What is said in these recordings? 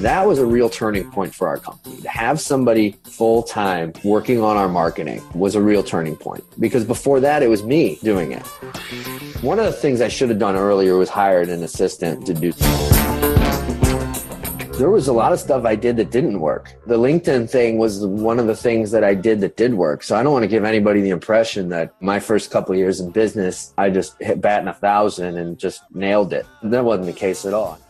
That was a real turning point for our company. To have somebody full time working on our marketing was a real turning point because before that, it was me doing it. One of the things I should have done earlier was hired an assistant to do. There was a lot of stuff I did that didn't work. The LinkedIn thing was one of the things that I did that did work. So I don't want to give anybody the impression that my first couple years in business, I just hit batting a thousand and just nailed it. That wasn't the case at all.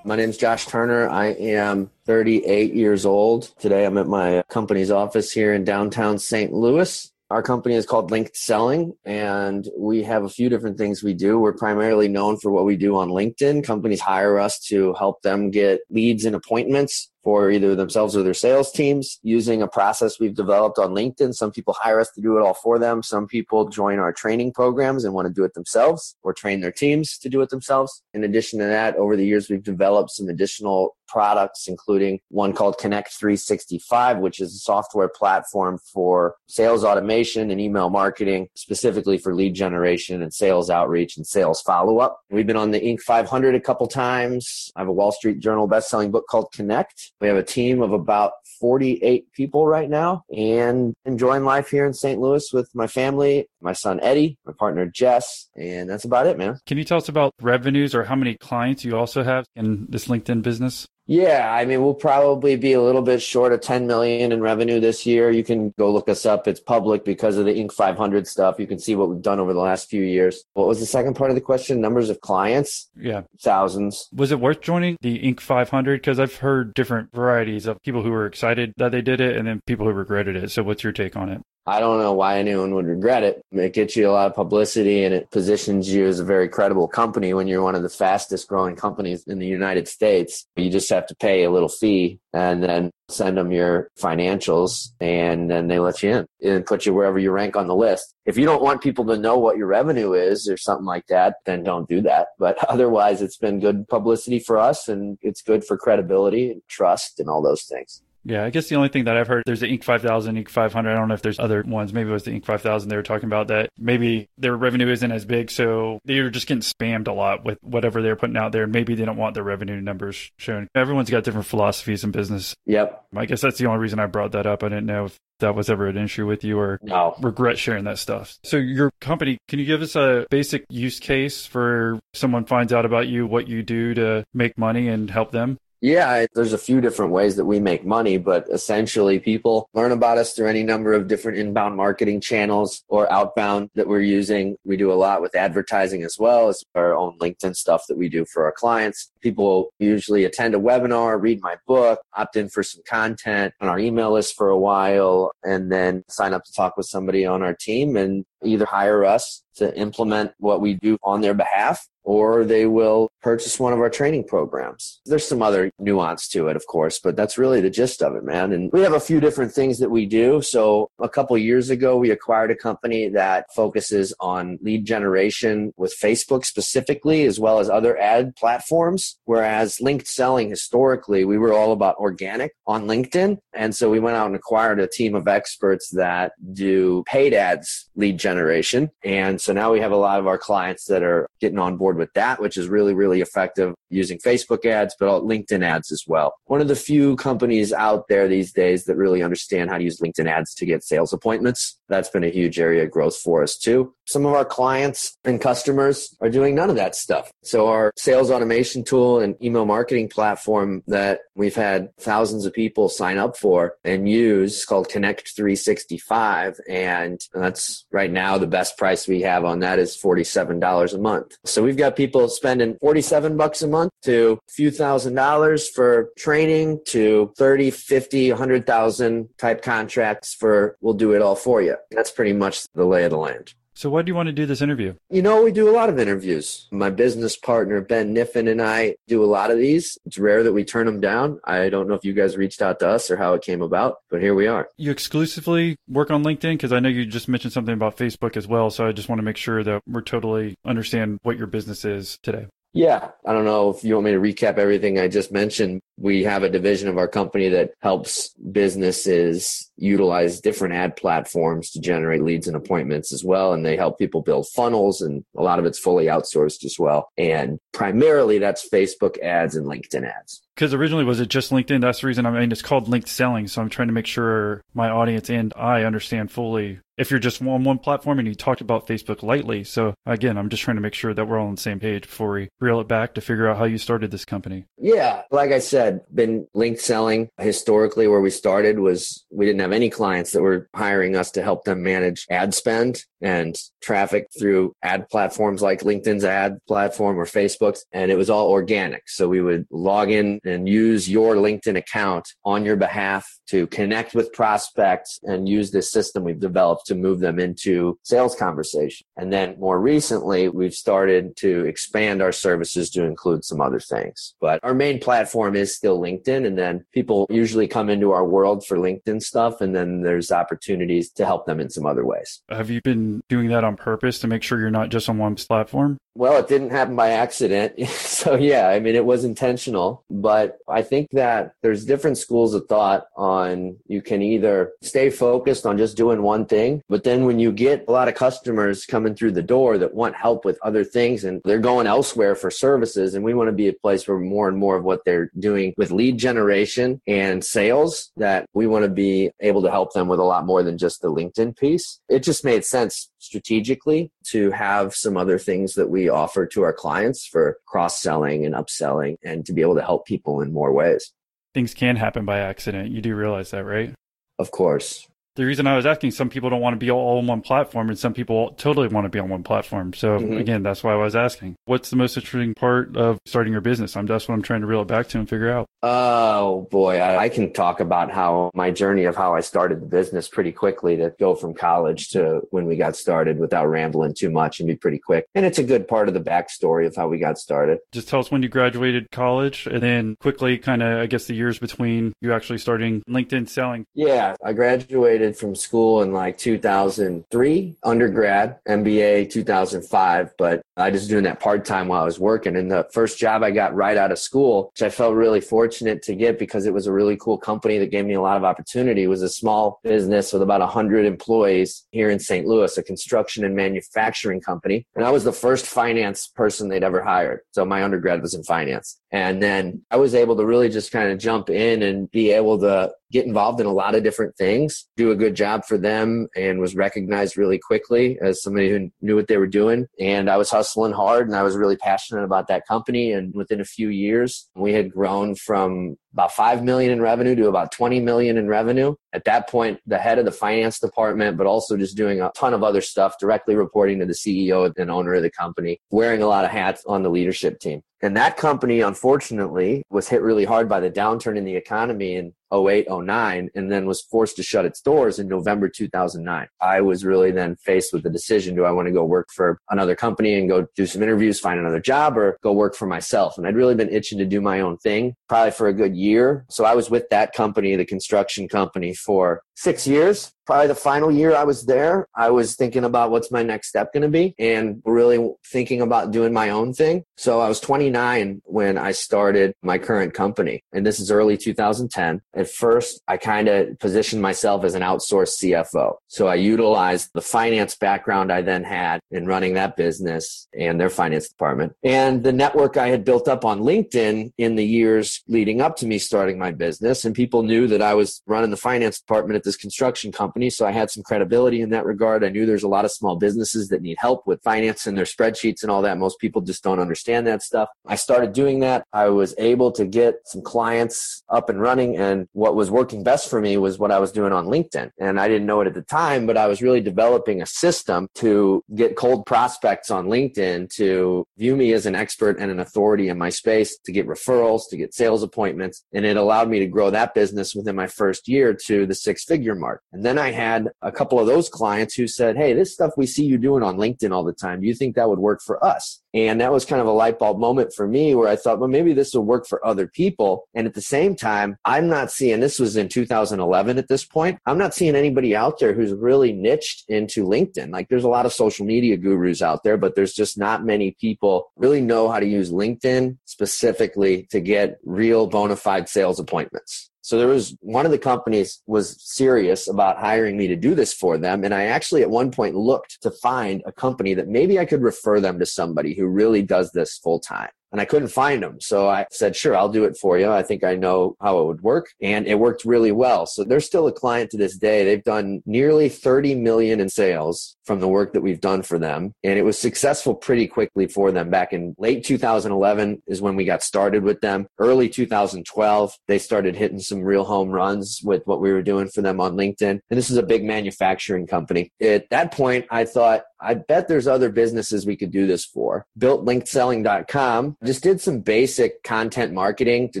My name is Josh Turner. I am 38 years old. Today I'm at my company's office here in downtown St. Louis. Our company is called Linked Selling, and we have a few different things we do. We're primarily known for what we do on LinkedIn. Companies hire us to help them get leads and appointments for either themselves or their sales teams using a process we've developed on LinkedIn. Some people hire us to do it all for them. Some people join our training programs and want to do it themselves or train their teams to do it themselves. In addition to that, over the years, we've developed some additional products, including one called Connect 365, which is a software platform for sales automation and email marketing, specifically for lead generation and sales outreach and sales follow up. We've been on the Inc. 500 a couple times. I have a Wall Street Journal best-selling book called Connect. We have a team of about 48 people right now and enjoying life here in St. Louis with my family, my son Eddie, my partner Jess, and that's about it, man. Can you tell us about revenues or how many clients you also have in this LinkedIn business? Yeah, I mean, we'll probably be a little bit short of 10 million in revenue this year. You can go look us up. It's public because of the Inc. 500 stuff. You can see what we've done over the last few years. What was the second part of the question? Numbers of clients? Yeah. Thousands. Was it worth joining the Inc. 500? Because I've heard different varieties of people who were excited that they did it and then people who regretted it. So what's your take on it? I don't know why anyone would regret it. It gets you a lot of publicity and it positions you as a very credible company when you're one of the fastest growing companies in the United States. You just have to pay a little fee and then send them your financials and then they let you in and put you wherever you rank on the list. If you don't want people to know what your revenue is or something like that, then don't do that. But otherwise, it's been good publicity for us and it's good for credibility and trust and all those things. Yeah, I guess the only thing that I've heard there's the Inc. 5000, Inc. 500. I don't know if there's other ones. Maybe it was the Inc. 5000 they were talking about that maybe their revenue isn't as big, so they're just getting spammed a lot with whatever they're putting out there. Maybe they don't want their revenue numbers shown. Everyone's got different philosophies in business. Yep. I guess that's the only reason I brought that up. I didn't know if that was ever an issue with you or no. regret sharing that stuff. So your company, can you give us a basic use case for someone finds out about you, what you do to make money and help them? Yeah, there's a few different ways that we make money, but essentially people learn about us through any number of different inbound marketing channels or outbound that we're using. We do a lot with advertising as well as our own LinkedIn stuff that we do for our clients. People usually attend a webinar, read my book, opt in for some content on our email list for a while, and then sign up to talk with somebody on our team and either hire us to implement what we do on their behalf or they will purchase one of our training programs. There's some other nuance to it, of course, but that's really the gist of it, man. And we have a few different things that we do. So a couple years ago, we acquired a company that focuses on lead generation with Facebook specifically, as well as other ad platforms. Whereas linked selling historically, we were all about organic on LinkedIn. And so we went out and acquired a team of experts that do paid ads lead generation. And so now we have a lot of our clients that are getting on board with that, which is really, really effective using Facebook ads, but LinkedIn ads as well. One of the few companies out there these days that really understand how to use LinkedIn ads to get sales appointments. That's been a huge area of growth for us too. Some of our clients and customers are doing none of that stuff. So our sales automation tool and email marketing platform that we've had thousands of people sign up for and use called Connect 365. And that's right now the best price we have on that is $47 a month. So we've got people spending 47 bucks a month to a few thousand dollars for training to 30, 50, 100,000 type contracts for we'll do it all for you. That's pretty much the lay of the land. So why do you want to do this interview? You know, we do a lot of interviews. My business partner, Ben Niffin, and I do a lot of these. It's rare that we turn them down. I don't know if you guys reached out to us or how it came about, but here we are. You exclusively work on LinkedIn? Because I know you just mentioned something about Facebook as well. So I just want to make sure that we're totally understand what your business is today. Yeah. I don't know if you want me to recap everything I just mentioned. We have a division of our company that helps businesses utilize different ad platforms to generate leads and appointments as well. And they help people build funnels and a lot of it's fully outsourced as well. And primarily that's Facebook ads and LinkedIn ads. Because originally was it just LinkedIn? That's the reason I mean it's called linked selling. So I'm trying to make sure my audience and I understand fully if you're just on one platform and you talked about Facebook lightly. So again, I'm just trying to make sure that we're all on the same page before we reel it back to figure out how you started this company. Yeah. Like I said, been linked selling historically where we started was we didn't have any clients that were hiring us to help them manage ad spend and traffic through ad platforms like LinkedIn's ad platform or Facebook's. And it was all organic. So we would log in and use your LinkedIn account on your behalf to connect with prospects and use this system we've developed to move them into sales conversation. And then more recently, we've started to expand our services to include some other things. But our main platform is still LinkedIn. And then people usually come into our world for LinkedIn stuff. And then there's opportunities to help them in some other ways. Have you been doing that on purpose to make sure you're not just on one platform? Well, it didn't happen by accident. so, yeah, I mean, it was intentional. But I think that there's different schools of thought on you can either stay focused on just doing one thing, but then when you get a lot of customers coming through the door that want help with other things and they're going elsewhere for services, and we want to be a place where more and more of what they're doing with lead generation and sales, that we want to be able to help them with a lot more than just the LinkedIn piece. It just made sense strategically to have some other things that we offer to our clients for cross selling and upselling and to be able to help people in more ways. Things can happen by accident. You do realize that, right? Of course the reason I was asking, some people don't want to be all on one platform, and some people totally want to be on one platform. So mm-hmm. again, that's why I was asking. What's the most interesting part of starting your business? I'm that's what I'm trying to reel it back to and figure out. Oh boy, I, I can talk about how my journey of how I started the business pretty quickly to go from college to when we got started without rambling too much and be pretty quick. And it's a good part of the backstory of how we got started. Just tell us when you graduated college, and then quickly, kind of, I guess the years between you actually starting LinkedIn selling. Yeah, I graduated graduated from school in like 2003, undergrad, MBA 2005, but I just doing that part time while I was working. And the first job I got right out of school, which I felt really fortunate to get because it was a really cool company that gave me a lot of opportunity, was a small business with about 100 employees here in St. Louis, a construction and manufacturing company. And I was the first finance person they'd ever hired. So my undergrad was in finance. And then I was able to really just kind of jump in and be able to get involved in a lot of different things, do a good job for them, and was recognized really quickly as somebody who knew what they were doing. And I was hustling hard and I was really passionate about that company. And within a few years, we had grown from about 5 million in revenue to about 20 million in revenue. At that point, the head of the finance department, but also just doing a ton of other stuff, directly reporting to the CEO and owner of the company, wearing a lot of hats on the leadership team. And that company, unfortunately, was hit really hard by the downturn in the economy. In 08, 09, and then was forced to shut its doors in November 2009. I was really then faced with the decision do I want to go work for another company and go do some interviews, find another job, or go work for myself? And I'd really been itching to do my own thing, probably for a good year. So I was with that company, the construction company, for six years probably the final year I was there, I was thinking about what's my next step going to be and really thinking about doing my own thing. So I was 29 when I started my current company and this is early 2010. At first, I kind of positioned myself as an outsourced CFO. So I utilized the finance background I then had in running that business and their finance department and the network I had built up on LinkedIn in the years leading up to me starting my business. And people knew that I was running the finance department at this construction company. So I had some credibility in that regard. I knew there's a lot of small businesses that need help with finance and their spreadsheets and all that. Most people just don't understand that stuff. I started doing that. I was able to get some clients up and running and what was working best for me was what I was doing on LinkedIn. And I didn't know it at the time, but I was really developing a system to get cold prospects on LinkedIn to view me as an expert and an authority in my space, to get referrals, to get sales appointments. And it allowed me to grow that business within my first year to the six figure mark. And then I had a couple of those clients who said, Hey, this stuff we see you doing on LinkedIn all the time. Do you think that would work for us? And that was kind of a light bulb moment for me where I thought, well, maybe this will work for other people. And at the same time, I'm not seeing this was in 2011 at this point. I'm not seeing anybody out there who's really niched into LinkedIn. Like there's a lot of social media gurus out there, but there's just not many people really know how to use LinkedIn specifically to get real bona fide sales appointments. So there was one of the companies was serious about hiring me to do this for them. And I actually at one point looked to find a company that maybe I could refer them to somebody who really does this full time and I couldn't find them. So I said, sure, I'll do it for you. I think I know how it would work. And it worked really well. So they're still a client to this day. They've done nearly 30 million in sales from the work that we've done for them. And it was successful pretty quickly for them. Back in late 2011 is when we got started with them. Early 2012, they started hitting some real home runs with what we were doing for them on LinkedIn. And this is a big manufacturing company. At that point, I thought, I bet there's other businesses we could do this for. Built linkedselling.com. Just did some basic content marketing to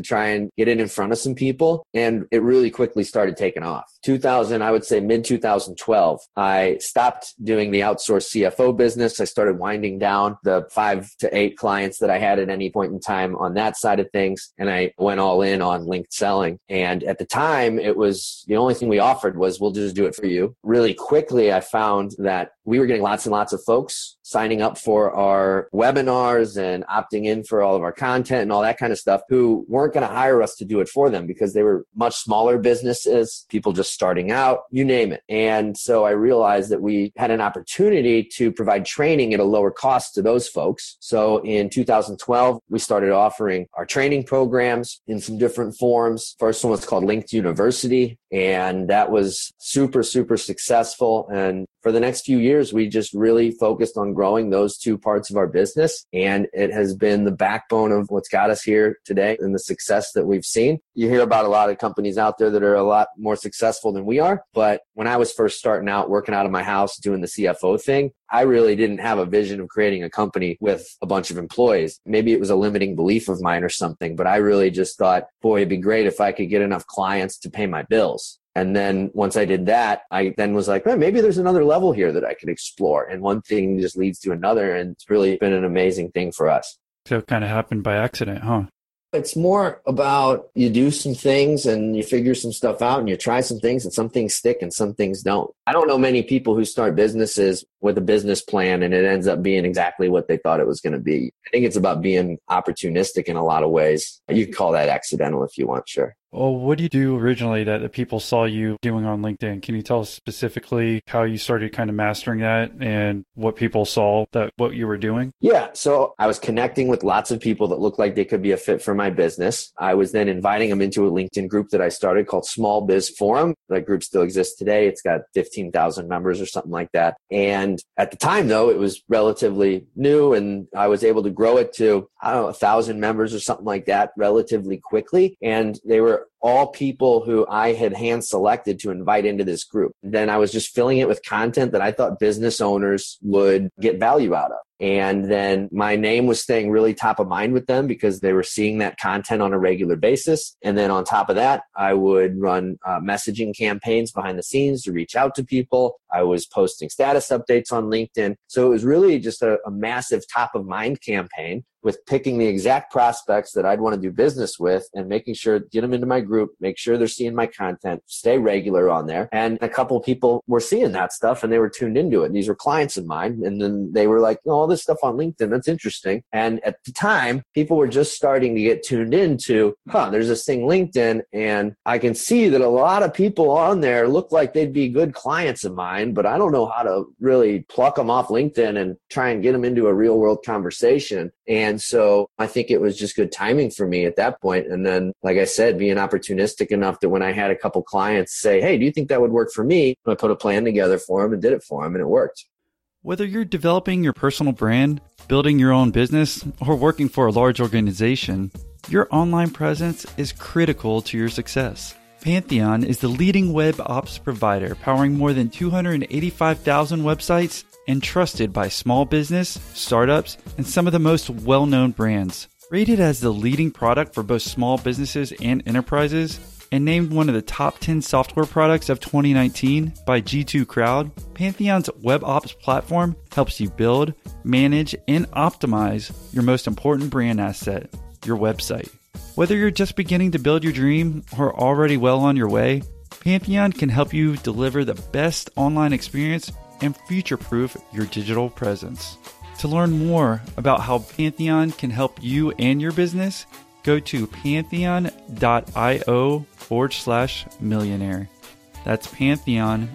try and get it in front of some people. And it really quickly started taking off. 2000, I would say mid 2012, I stopped doing the outsourced CFO business. I started winding down the five to eight clients that I had at any point in time on that side of things. And I went all in on linked selling. And at the time, it was the only thing we offered was we'll just do it for you. Really quickly, I found that we were getting lots and lots of folks signing up for our webinars and opting in for all of our content and all that kind of stuff who weren't going to hire us to do it for them because they were much smaller businesses, people just starting out, you name it. And so I realized that we had an opportunity to provide training at a lower cost to those folks. So in 2012, we started offering our training programs in some different forms. First one was called Linked University, and that was super, super successful. And for the next few years, we just really focused on growing those two parts of our business. And it has been the backbone of what's got us here today and the success that we've seen. You hear about a lot of companies out there that are a lot more successful than we are. But when I was first starting out working out of my house doing the CFO thing, I really didn't have a vision of creating a company with a bunch of employees. Maybe it was a limiting belief of mine or something, but I really just thought, boy, it'd be great if I could get enough clients to pay my bills. And then once I did that, I then was like, maybe there's another level here that I could explore. And one thing just leads to another. And it's really been an amazing thing for us. So it kind of happened by accident, huh? It's more about you do some things and you figure some stuff out and you try some things and some things stick and some things don't. I don't know many people who start businesses with a business plan and it ends up being exactly what they thought it was going to be. I think it's about being opportunistic in a lot of ways. You can call that accidental if you want, sure. Well, what do you do originally that the people saw you doing on LinkedIn? Can you tell us specifically how you started kind of mastering that and what people saw that what you were doing? Yeah. So I was connecting with lots of people that looked like they could be a fit for my business. I was then inviting them into a LinkedIn group that I started called Small Biz Forum. That group still exists today. It's got 15,000 members or something like that. And at the time, though, it was relatively new and I was able to grow it to, I don't know, a thousand members or something like that relatively quickly. And they were all people who I had hand selected to invite into this group. Then I was just filling it with content that I thought business owners would get value out of. And then my name was staying really top of mind with them because they were seeing that content on a regular basis. And then on top of that, I would run uh, messaging campaigns behind the scenes to reach out to people. I was posting status updates on LinkedIn. So it was really just a, a massive top of mind campaign with picking the exact prospects that I'd want to do business with and making sure get them into my group, make sure they're seeing my content, stay regular on there. And a couple people were seeing that stuff and they were tuned into it. These were clients of mine. And then they were like, oh, all this stuff on LinkedIn, that's interesting. And at the time, people were just starting to get tuned into, huh, there's this thing LinkedIn. And I can see that a lot of people on there look like they'd be good clients of mine, but I don't know how to really pluck them off LinkedIn and try and get them into a real world conversation. And so I think it was just good timing for me at that point. And then, like I said, being opportunistic enough that when I had a couple clients say, Hey, do you think that would work for me? I put a plan together for them and did it for them and it worked. Whether you're developing your personal brand, building your own business, or working for a large organization, your online presence is critical to your success. Pantheon is the leading web ops provider powering more than 285,000 websites and trusted by small business, startups, and some of the most well known brands. Rated as the leading product for both small businesses and enterprises, and named one of the top 10 software products of 2019 by G2 Crowd, Pantheon's web ops platform helps you build, manage, and optimize your most important brand asset, your website. Whether you're just beginning to build your dream or already well on your way, Pantheon can help you deliver the best online experience and future proof your digital presence. To learn more about how Pantheon can help you and your business, go to pantheon.io forward slash millionaire. That's pantheon.io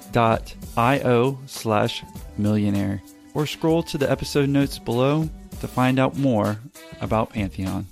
slash millionaire. Or scroll to the episode notes below to find out more about Pantheon.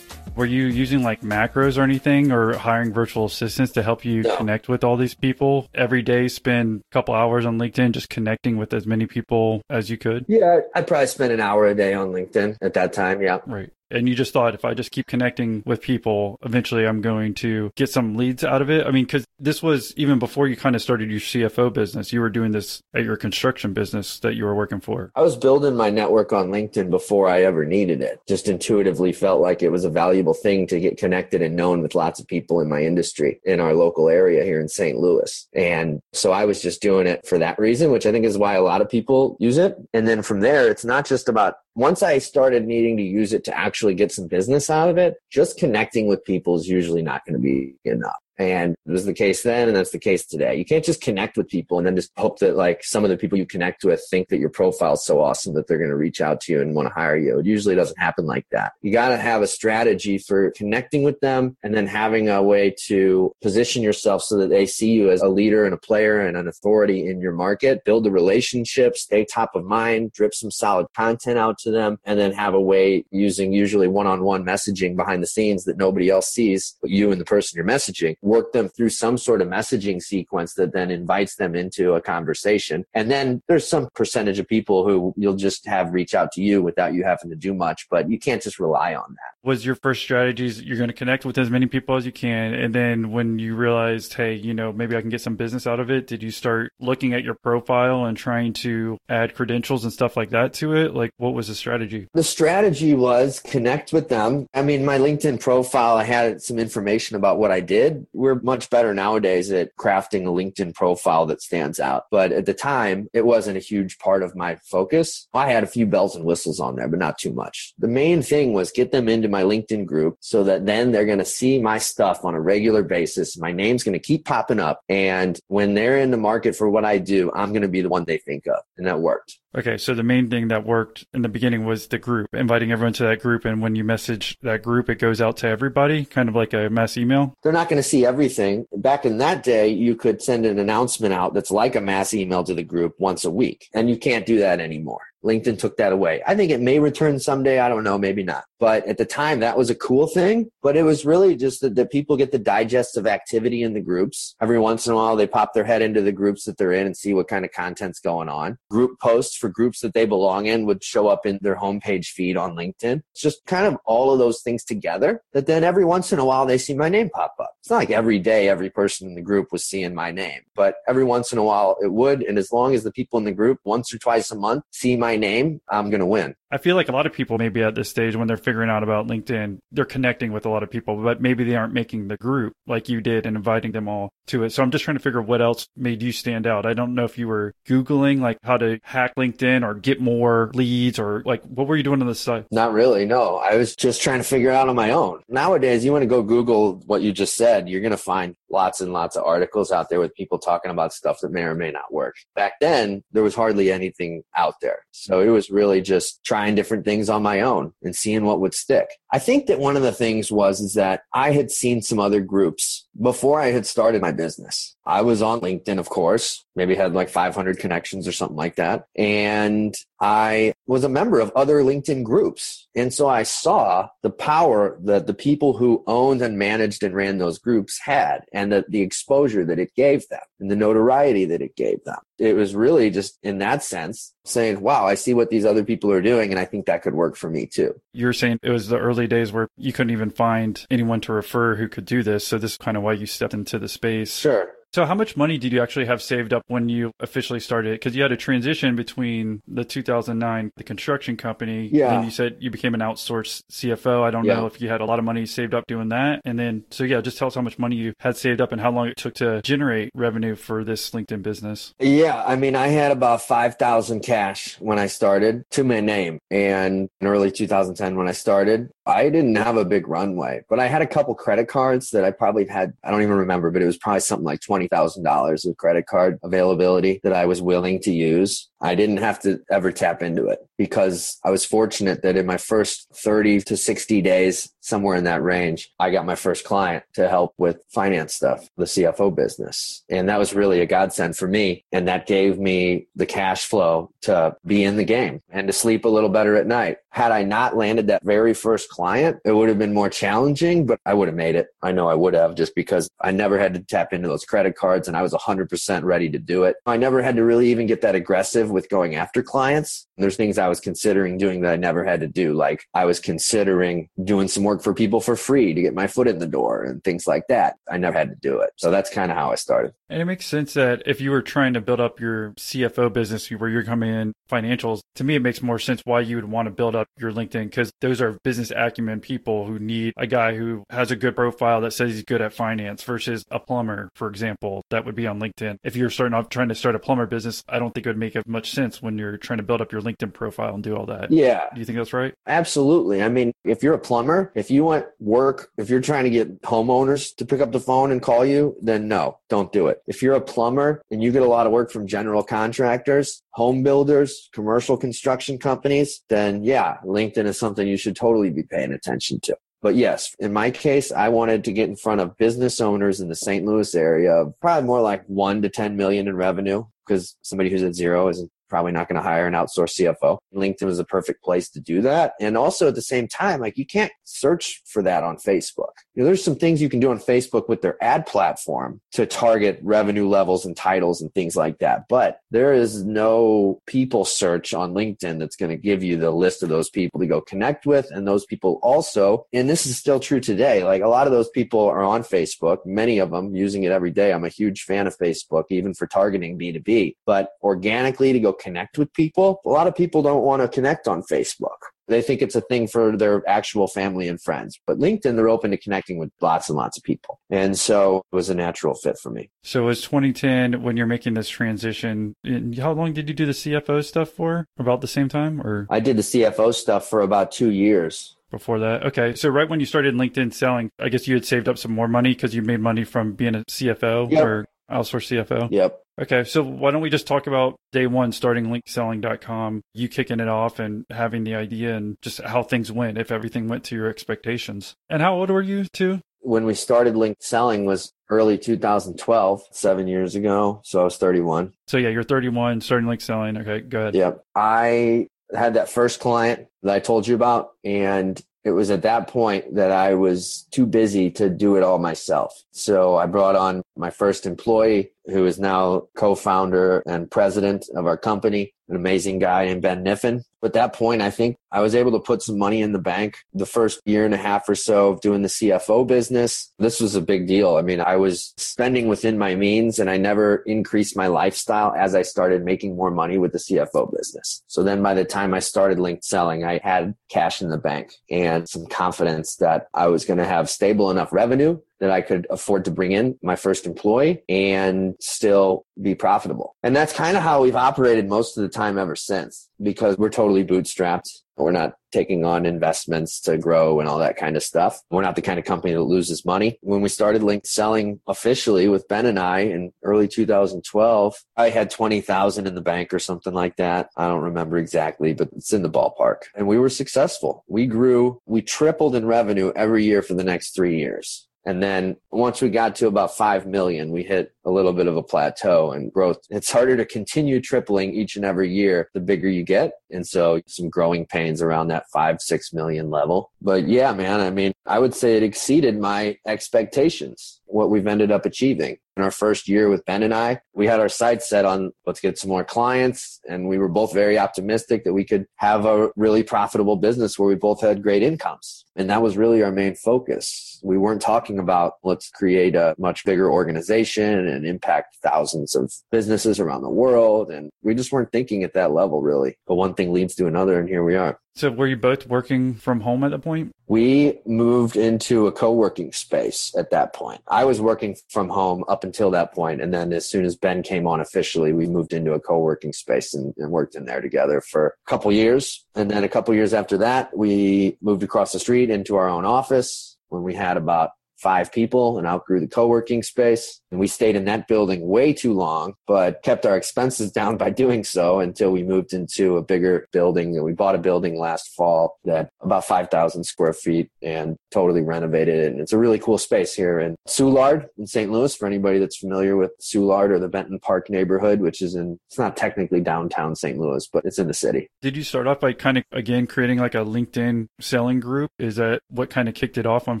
Were you using like macros or anything or hiring virtual assistants to help you no. connect with all these people every day? Spend a couple hours on LinkedIn just connecting with as many people as you could? Yeah, I'd probably spend an hour a day on LinkedIn at that time. Yeah. Right. And you just thought if I just keep connecting with people, eventually I'm going to get some leads out of it. I mean, because this was even before you kind of started your CFO business. You were doing this at your construction business that you were working for. I was building my network on LinkedIn before I ever needed it. Just intuitively felt like it was a valuable thing to get connected and known with lots of people in my industry in our local area here in St. Louis. And so I was just doing it for that reason, which I think is why a lot of people use it. And then from there, it's not just about once I started needing to use it to actually get some business out of it, just connecting with people is usually not going to be enough. And it was the case then, and that's the case today. You can't just connect with people and then just hope that like some of the people you connect with think that your profile is so awesome that they're going to reach out to you and want to hire you. It usually doesn't happen like that. You got to have a strategy for connecting with them and then having a way to position yourself so that they see you as a leader and a player and an authority in your market. Build the relationship, stay top of mind, drip some solid content out to them, and then have a way using usually one on one messaging behind the scenes that nobody else sees but you and the person you're messaging work them through some sort of messaging sequence that then invites them into a conversation. And then there's some percentage of people who you'll just have reach out to you without you having to do much, but you can't just rely on that. Was your first strategies you're going to connect with as many people as you can? And then when you realized, hey, you know, maybe I can get some business out of it, did you start looking at your profile and trying to add credentials and stuff like that to it? Like, what was the strategy? The strategy was connect with them. I mean, my LinkedIn profile, I had some information about what I did we're much better nowadays at crafting a LinkedIn profile that stands out. But at the time, it wasn't a huge part of my focus. I had a few bells and whistles on there, but not too much. The main thing was get them into my LinkedIn group so that then they're going to see my stuff on a regular basis. My name's going to keep popping up. And when they're in the market for what I do, I'm going to be the one they think of. And that worked. Okay, so the main thing that worked in the beginning was the group, inviting everyone to that group. And when you message that group, it goes out to everybody, kind of like a mass email. They're not going to see everything. Back in that day, you could send an announcement out that's like a mass email to the group once a week. And you can't do that anymore. LinkedIn took that away. I think it may return someday. I don't know, maybe not. But at the time, that was a cool thing. But it was really just that, that people get the digest of activity in the groups. Every once in a while, they pop their head into the groups that they're in and see what kind of content's going on. Group posts for groups that they belong in would show up in their homepage feed on LinkedIn. It's just kind of all of those things together that then every once in a while they see my name pop up. It's not like every day every person in the group was seeing my name, but every once in a while it would. And as long as the people in the group once or twice a month see my name, I'm going to win. I feel like a lot of people maybe at this stage when they're figuring out about LinkedIn, they're connecting with a lot of people, but maybe they aren't making the group like you did and inviting them all to it. So I'm just trying to figure what else made you stand out. I don't know if you were Googling like how to hack LinkedIn or get more leads or like what were you doing on the site? Not really. No, I was just trying to figure out on my own. Nowadays, you want to go Google what you just said, you're going to find lots and lots of articles out there with people talking about stuff that may or may not work. Back then, there was hardly anything out there. So it was really just trying different things on my own and seeing what would stick. I think that one of the things was is that I had seen some other groups before I had started my business. I was on LinkedIn, of course, maybe had like 500 connections or something like that. And I was a member of other LinkedIn groups. And so I saw the power that the people who owned and managed and ran those groups had and the, the exposure that it gave them and the notoriety that it gave them. It was really just in that sense saying, wow, I see what these other people are doing. And I think that could work for me too. You're saying it was the early days where you couldn't even find anyone to refer who could do this. So this is kind of why you stepped into the space. Sure. So, how much money did you actually have saved up when you officially started? Because you had a transition between the 2009, the construction company, yeah. and you said you became an outsourced CFO. I don't yeah. know if you had a lot of money saved up doing that. And then, so yeah, just tell us how much money you had saved up and how long it took to generate revenue for this LinkedIn business. Yeah, I mean, I had about 5,000 cash when I started to my name. And in early 2010, when I started, I didn't have a big runway, but I had a couple credit cards that I probably had, I don't even remember, but it was probably something like $20,000 of credit card availability that I was willing to use. I didn't have to ever tap into it because I was fortunate that in my first 30 to 60 days, somewhere in that range, I got my first client to help with finance stuff, the CFO business. And that was really a godsend for me. And that gave me the cash flow to be in the game and to sleep a little better at night. Had I not landed that very first client, it would have been more challenging, but I would have made it. I know I would have just because I never had to tap into those credit cards and I was 100% ready to do it. I never had to really even get that aggressive with going after clients. There's things I was considering doing that I never had to do. Like I was considering doing some work for people for free to get my foot in the door and things like that. I never had to do it. So that's kind of how I started. And it makes sense that if you were trying to build up your CFO business where you're coming in financials, to me, it makes more sense why you would want to build up your LinkedIn because those are business acumen people who need a guy who has a good profile that says he's good at finance versus a plumber, for example, that would be on LinkedIn. If you're starting off trying to start a plumber business, I don't think it would make as much sense when you're trying to build up your LinkedIn profile and do all that. Yeah. Do you think that's right? Absolutely. I mean, if you're a plumber, if you want work, if you're trying to get homeowners to pick up the phone and call you, then no, don't do it. If you're a plumber and you get a lot of work from general contractors, home builders, commercial construction companies, then yeah, LinkedIn is something you should totally be paying attention to. But yes, in my case, I wanted to get in front of business owners in the St. Louis area, probably more like one to 10 million in revenue because somebody who's at zero isn't probably not going to hire an outsourced CFO. LinkedIn is a perfect place to do that. And also at the same time, like you can't search for that on Facebook. You know, there's some things you can do on Facebook with their ad platform to target revenue levels and titles and things like that. But there is no people search on LinkedIn that's going to give you the list of those people to go connect with. And those people also, and this is still true today, like a lot of those people are on Facebook, many of them using it every day. I'm a huge fan of Facebook, even for targeting B2B, but organically to go connect with people. A lot of people don't want to connect on Facebook. They think it's a thing for their actual family and friends. But LinkedIn, they're open to connecting with lots and lots of people. And so it was a natural fit for me. So it was 2010 when you're making this transition. And how long did you do the CFO stuff for? About the same time or? I did the CFO stuff for about two years before that. Okay. So right when you started LinkedIn selling, I guess you had saved up some more money because you made money from being a CFO yep. or outsource CFO. Yep. Okay, so why don't we just talk about day one starting linkedselling.com, you kicking it off and having the idea and just how things went, if everything went to your expectations. And how old were you too? When we started LinkedSelling was early 2012, seven years ago. So I was 31. So yeah, you're 31, starting LinkedSelling. Okay, good. Yep. I had that first client that I told you about, and it was at that point that I was too busy to do it all myself. So I brought on my first employee who is now co-founder and president of our company, an amazing guy named Ben Niffen. At that point, I think I was able to put some money in the bank the first year and a half or so of doing the CFO business. This was a big deal. I mean, I was spending within my means and I never increased my lifestyle as I started making more money with the CFO business. So then by the time I started linked selling, I had cash in the bank and some confidence that I was going to have stable enough revenue that I could afford to bring in my first employee and still be profitable. And that's kind of how we've operated most of the time ever since because we're totally bootstrapped. We're not taking on investments to grow and all that kind of stuff. We're not the kind of company that loses money. When we started linked selling officially with Ben and I in early 2012, I had 20,000 in the bank or something like that. I don't remember exactly, but it's in the ballpark. And we were successful. We grew, we tripled in revenue every year for the next three years And then once we got to about 5 million, we hit a little bit of a plateau and growth. It's harder to continue tripling each and every year the bigger you get. And so some growing pains around that five, six million level. But yeah, man, I mean, I would say it exceeded my expectations, what we've ended up achieving. In our first year with Ben and I, we had our sights set on let's get some more clients. And we were both very optimistic that we could have a really profitable business where we both had great incomes. And that was really our main focus. We weren't talking about let's create a much bigger organization and impact thousands of businesses around the world. And we just weren't thinking at that level, really. But one thing leads to another, and here we are. So were you both working from home at the point? We moved into a co-working space at that point. I was working from home up until that point, and then as soon as Ben came on officially, we moved into a co-working space and, and worked in there together for a couple years. And then a couple years after that, we moved across the street into our own office when we had about five people and outgrew the co-working space. And we stayed in that building way too long but kept our expenses down by doing so until we moved into a bigger building. We bought a building last fall that about 5000 square feet and totally renovated it. And it's a really cool space here in soulard in st louis. For anybody that's familiar with soulard or the benton park neighborhood which is in it's not technically downtown st louis but it's in the city. Did you start off by kind of again creating like a linkedin selling group? Is that what kind of kicked it off on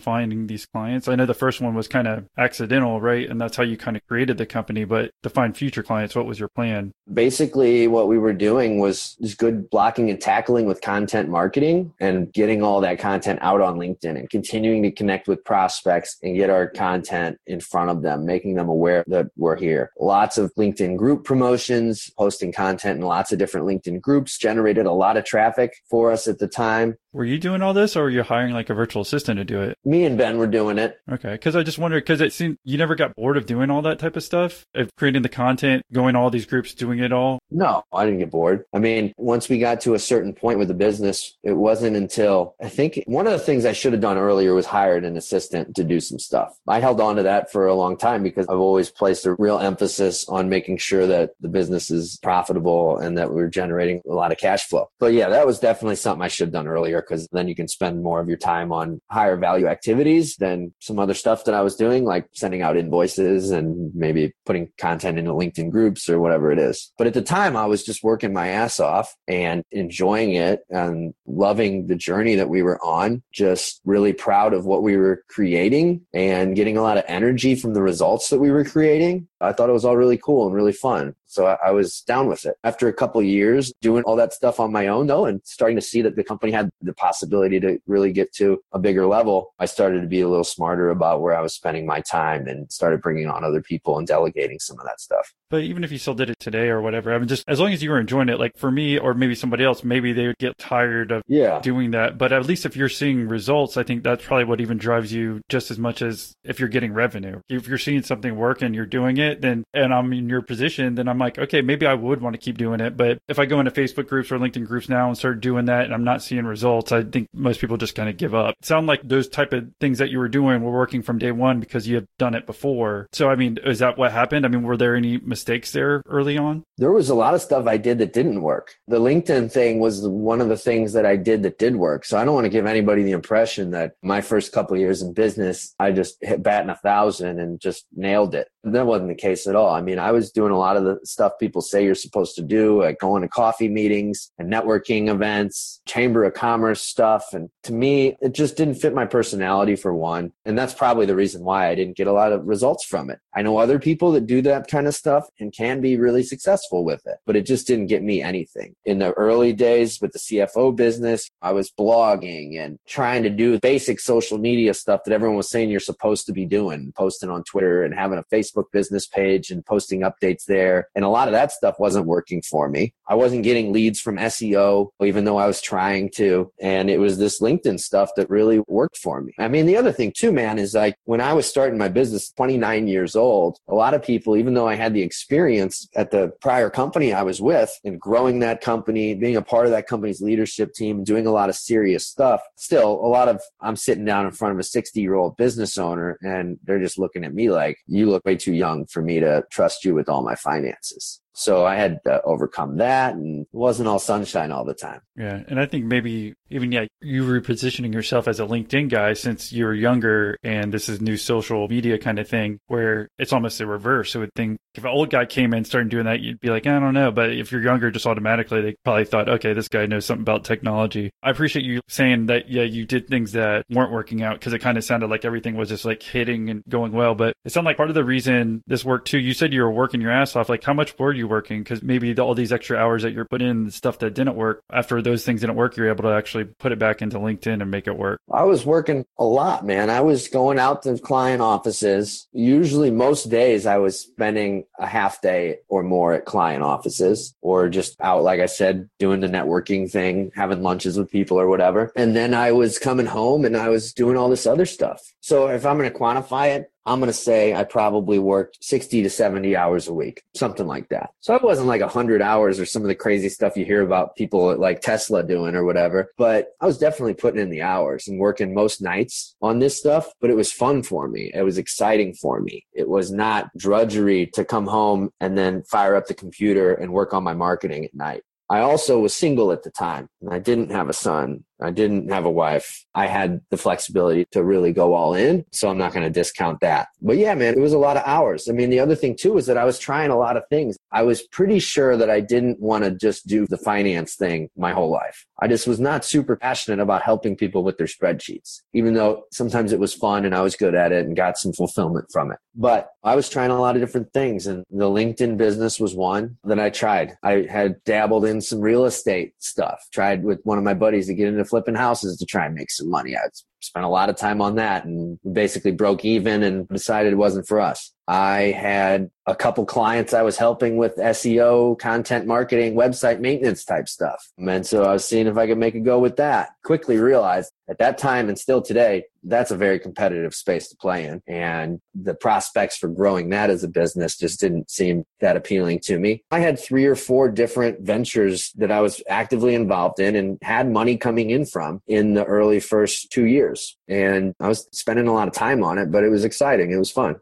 finding these clients I know the first one was kind of accidental, right? And that's how you kind of created the company. But to find future clients, what was your plan? Basically, what we were doing was just good blocking and tackling with content marketing and getting all that content out on LinkedIn and continuing to connect with prospects and get our content in front of them, making them aware that we're here. Lots of LinkedIn group promotions, posting content in lots of different LinkedIn groups generated a lot of traffic for us at the time. Were you doing all this or were you hiring like a virtual assistant to do it? Me and Ben were doing it. Okay. Cause I just wondered, cause it seemed you never got bored of doing all that type of stuff, of creating the content, going all these groups, doing it all. No, I didn't get bored. I mean, once we got to a certain point with the business, it wasn't until I think one of the things I should have done earlier was hired an assistant to do some stuff. I held on to that for a long time because I've always placed a real emphasis on making sure that the business is profitable and that we're generating a lot of cash flow. But yeah, that was definitely something I should have done earlier because then you can spend more of your time on higher value activities than some other stuff that I was doing, like sending out invoices and maybe putting content into LinkedIn groups or whatever it is. But at the time, I was just working my ass off and enjoying it and loving the journey that we were on, just really proud of what we were creating and getting a lot of energy from the results that we were creating. I thought it was all really cool and really fun. So I, I was down with it. After a couple years doing all that stuff on my own, though, and starting to see that the company had the possibility to really get to a bigger level, I started to be a little smarter about where I was spending my time and started bringing on other people and delegating some of that stuff. But even if you still did it today or whatever, I mean, just as long as you were enjoying it, like for me or maybe somebody else, maybe they would get tired of yeah. doing that. But at least if you're seeing results, I think that's probably what even drives you just as much as if you're getting revenue. If you're seeing something work and you're doing it, then, and I'm in your position, then I'm like, okay, maybe I would want to keep doing it. But if I go into Facebook groups or LinkedIn groups now and start doing that and I'm not seeing results, I think most people just kind of give up. It sound like those type of things that you were doing were working from day one because you have done it before. So, I mean, is that what happened? I mean, were there any mistakes there early on? There was a lot of stuff I did that didn't work. The LinkedIn thing was one of the things that I did that did work. So I don't want to give anybody the impression that my first couple years in business, I just hit batting a thousand and just nailed it. That wasn't the case at all. I mean, I was doing a lot of the stuff people say you're supposed to do, like going to coffee meetings and networking events, chamber of commerce stuff. And to me, it just didn't fit my personality for one. And that's probably the reason why I didn't get a lot of results from it. I know other people that do that kind of stuff and can be really successful with it, but it just didn't get me anything. In the early days with the CFO business, I was blogging and trying to do basic social media stuff that everyone was saying you're supposed to be doing, posting on Twitter and having a Facebook business page and posting updates there. And a lot of that stuff wasn't working for me. I wasn't getting leads from SEO, even though I was trying to. And it was this LinkedIn stuff that really worked for me. I mean, the other thing too, man, is like when I was starting my business 29 years old, a lot of people, even though I had the experience at the prior company I was with and growing that company, being a part of that company's leadership team, doing a lot of serious stuff, still a lot of I'm sitting down in front of a 60 year old business owner and they're just looking at me like, you look way too young for me to trust you with all my finances. So I had to overcome that and it wasn't all sunshine all the time. Yeah. And I think maybe even, yeah, you repositioning yourself as a LinkedIn guy since you were younger and this is new social media kind of thing where it's almost the reverse. So I would think if an old guy came in started doing that, you'd be like, I don't know. But if you're younger, just automatically, they probably thought, okay, this guy knows something about technology. I appreciate you saying that, yeah, you did things that weren't working out because it kind of sounded like everything was just like hitting and going well. But it sounded like part of the reason this worked too, you said you were working your ass off. Like, how much were you working? Because maybe the, all these extra hours that you're putting in, the stuff that didn't work, after those things didn't work, you're able to actually put it back into LinkedIn and make it work. I was working a lot, man. I was going out to client offices. Usually, most days, I was spending a half day or more at client offices or just out, like I said, doing the networking thing, having lunches with people or whatever. And then I was coming home and I was doing all this other stuff. So if I'm going to quantify it, I'm going to say I probably worked 60 to 70 hours a week, something like that. So I wasn't like 100 hours or some of the crazy stuff you hear about people like Tesla doing or whatever, but I was definitely putting in the hours and working most nights on this stuff, but it was fun for me. It was exciting for me. It was not drudgery to come home and then fire up the computer and work on my marketing at night. I also was single at the time and I didn't have a son. I didn't have a wife. I had the flexibility to really go all in. So I'm not going to discount that. But yeah, man, it was a lot of hours. I mean, the other thing too is that I was trying a lot of things. I was pretty sure that I didn't want to just do the finance thing my whole life. I just was not super passionate about helping people with their spreadsheets, even though sometimes it was fun and I was good at it and got some fulfillment from it. But I was trying a lot of different things and the LinkedIn business was one that I tried. I had dabbled in some real estate stuff, tried with one of my buddies to get into flipping houses to try and make some money. I spent a lot of time on that and basically broke even and decided it wasn't for us. I had a couple clients I was helping with SEO, content marketing, website maintenance type stuff. And so I was seeing if I could make a go with that. Quickly realized at that time and still today, that's a very competitive space to play in. And the prospects for growing that as a business just didn't seem that appealing to me. I had three or four different ventures that I was actively involved in and had money coming in from in the early first two years. And I was spending a lot of time on it, but it was exciting. It was fun.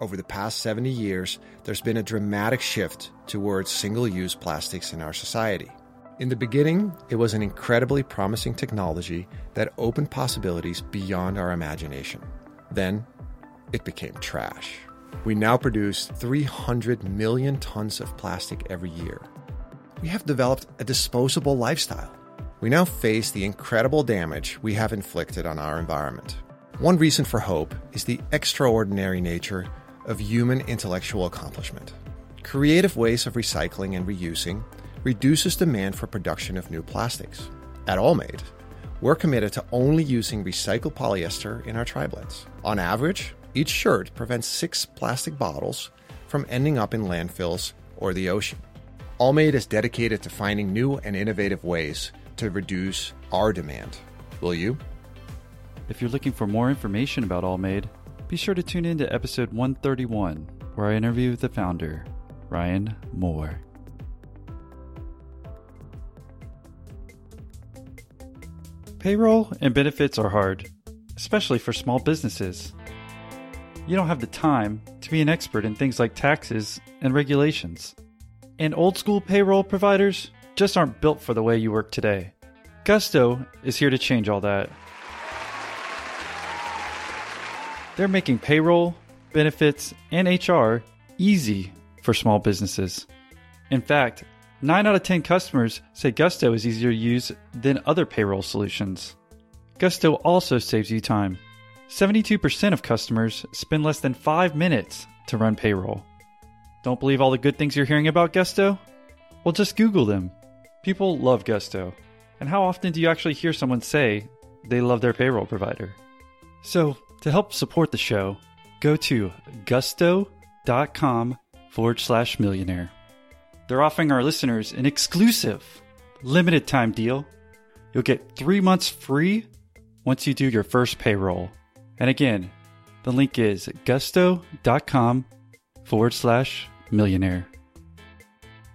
Over the past 70 years, there's been a dramatic shift towards single use plastics in our society. In the beginning, it was an incredibly promising technology that opened possibilities beyond our imagination. Then, it became trash. We now produce 300 million tons of plastic every year. We have developed a disposable lifestyle. We now face the incredible damage we have inflicted on our environment. One reason for hope is the extraordinary nature of human intellectual accomplishment. Creative ways of recycling and reusing reduces demand for production of new plastics. At Allmade, we're committed to only using recycled polyester in our tri-blends. On average, each shirt prevents six plastic bottles from ending up in landfills or the ocean. Allmade is dedicated to finding new and innovative ways to reduce our demand. Will you? If you're looking for more information about Allmade, be sure to tune in to episode 131, where I interview the founder, Ryan Moore. Payroll and benefits are hard, especially for small businesses. You don't have the time to be an expert in things like taxes and regulations. And old school payroll providers just aren't built for the way you work today. Gusto is here to change all that. They're making payroll, benefits, and HR easy for small businesses. In fact, 9 out of 10 customers say Gusto is easier to use than other payroll solutions. Gusto also saves you time. 72% of customers spend less than 5 minutes to run payroll. Don't believe all the good things you're hearing about Gusto? Well, just Google them. People love Gusto. And how often do you actually hear someone say they love their payroll provider? So, to help support the show, go to gusto.com forward slash millionaire. They're offering our listeners an exclusive limited time deal. You'll get three months free once you do your first payroll. And again, the link is gusto.com forward slash millionaire.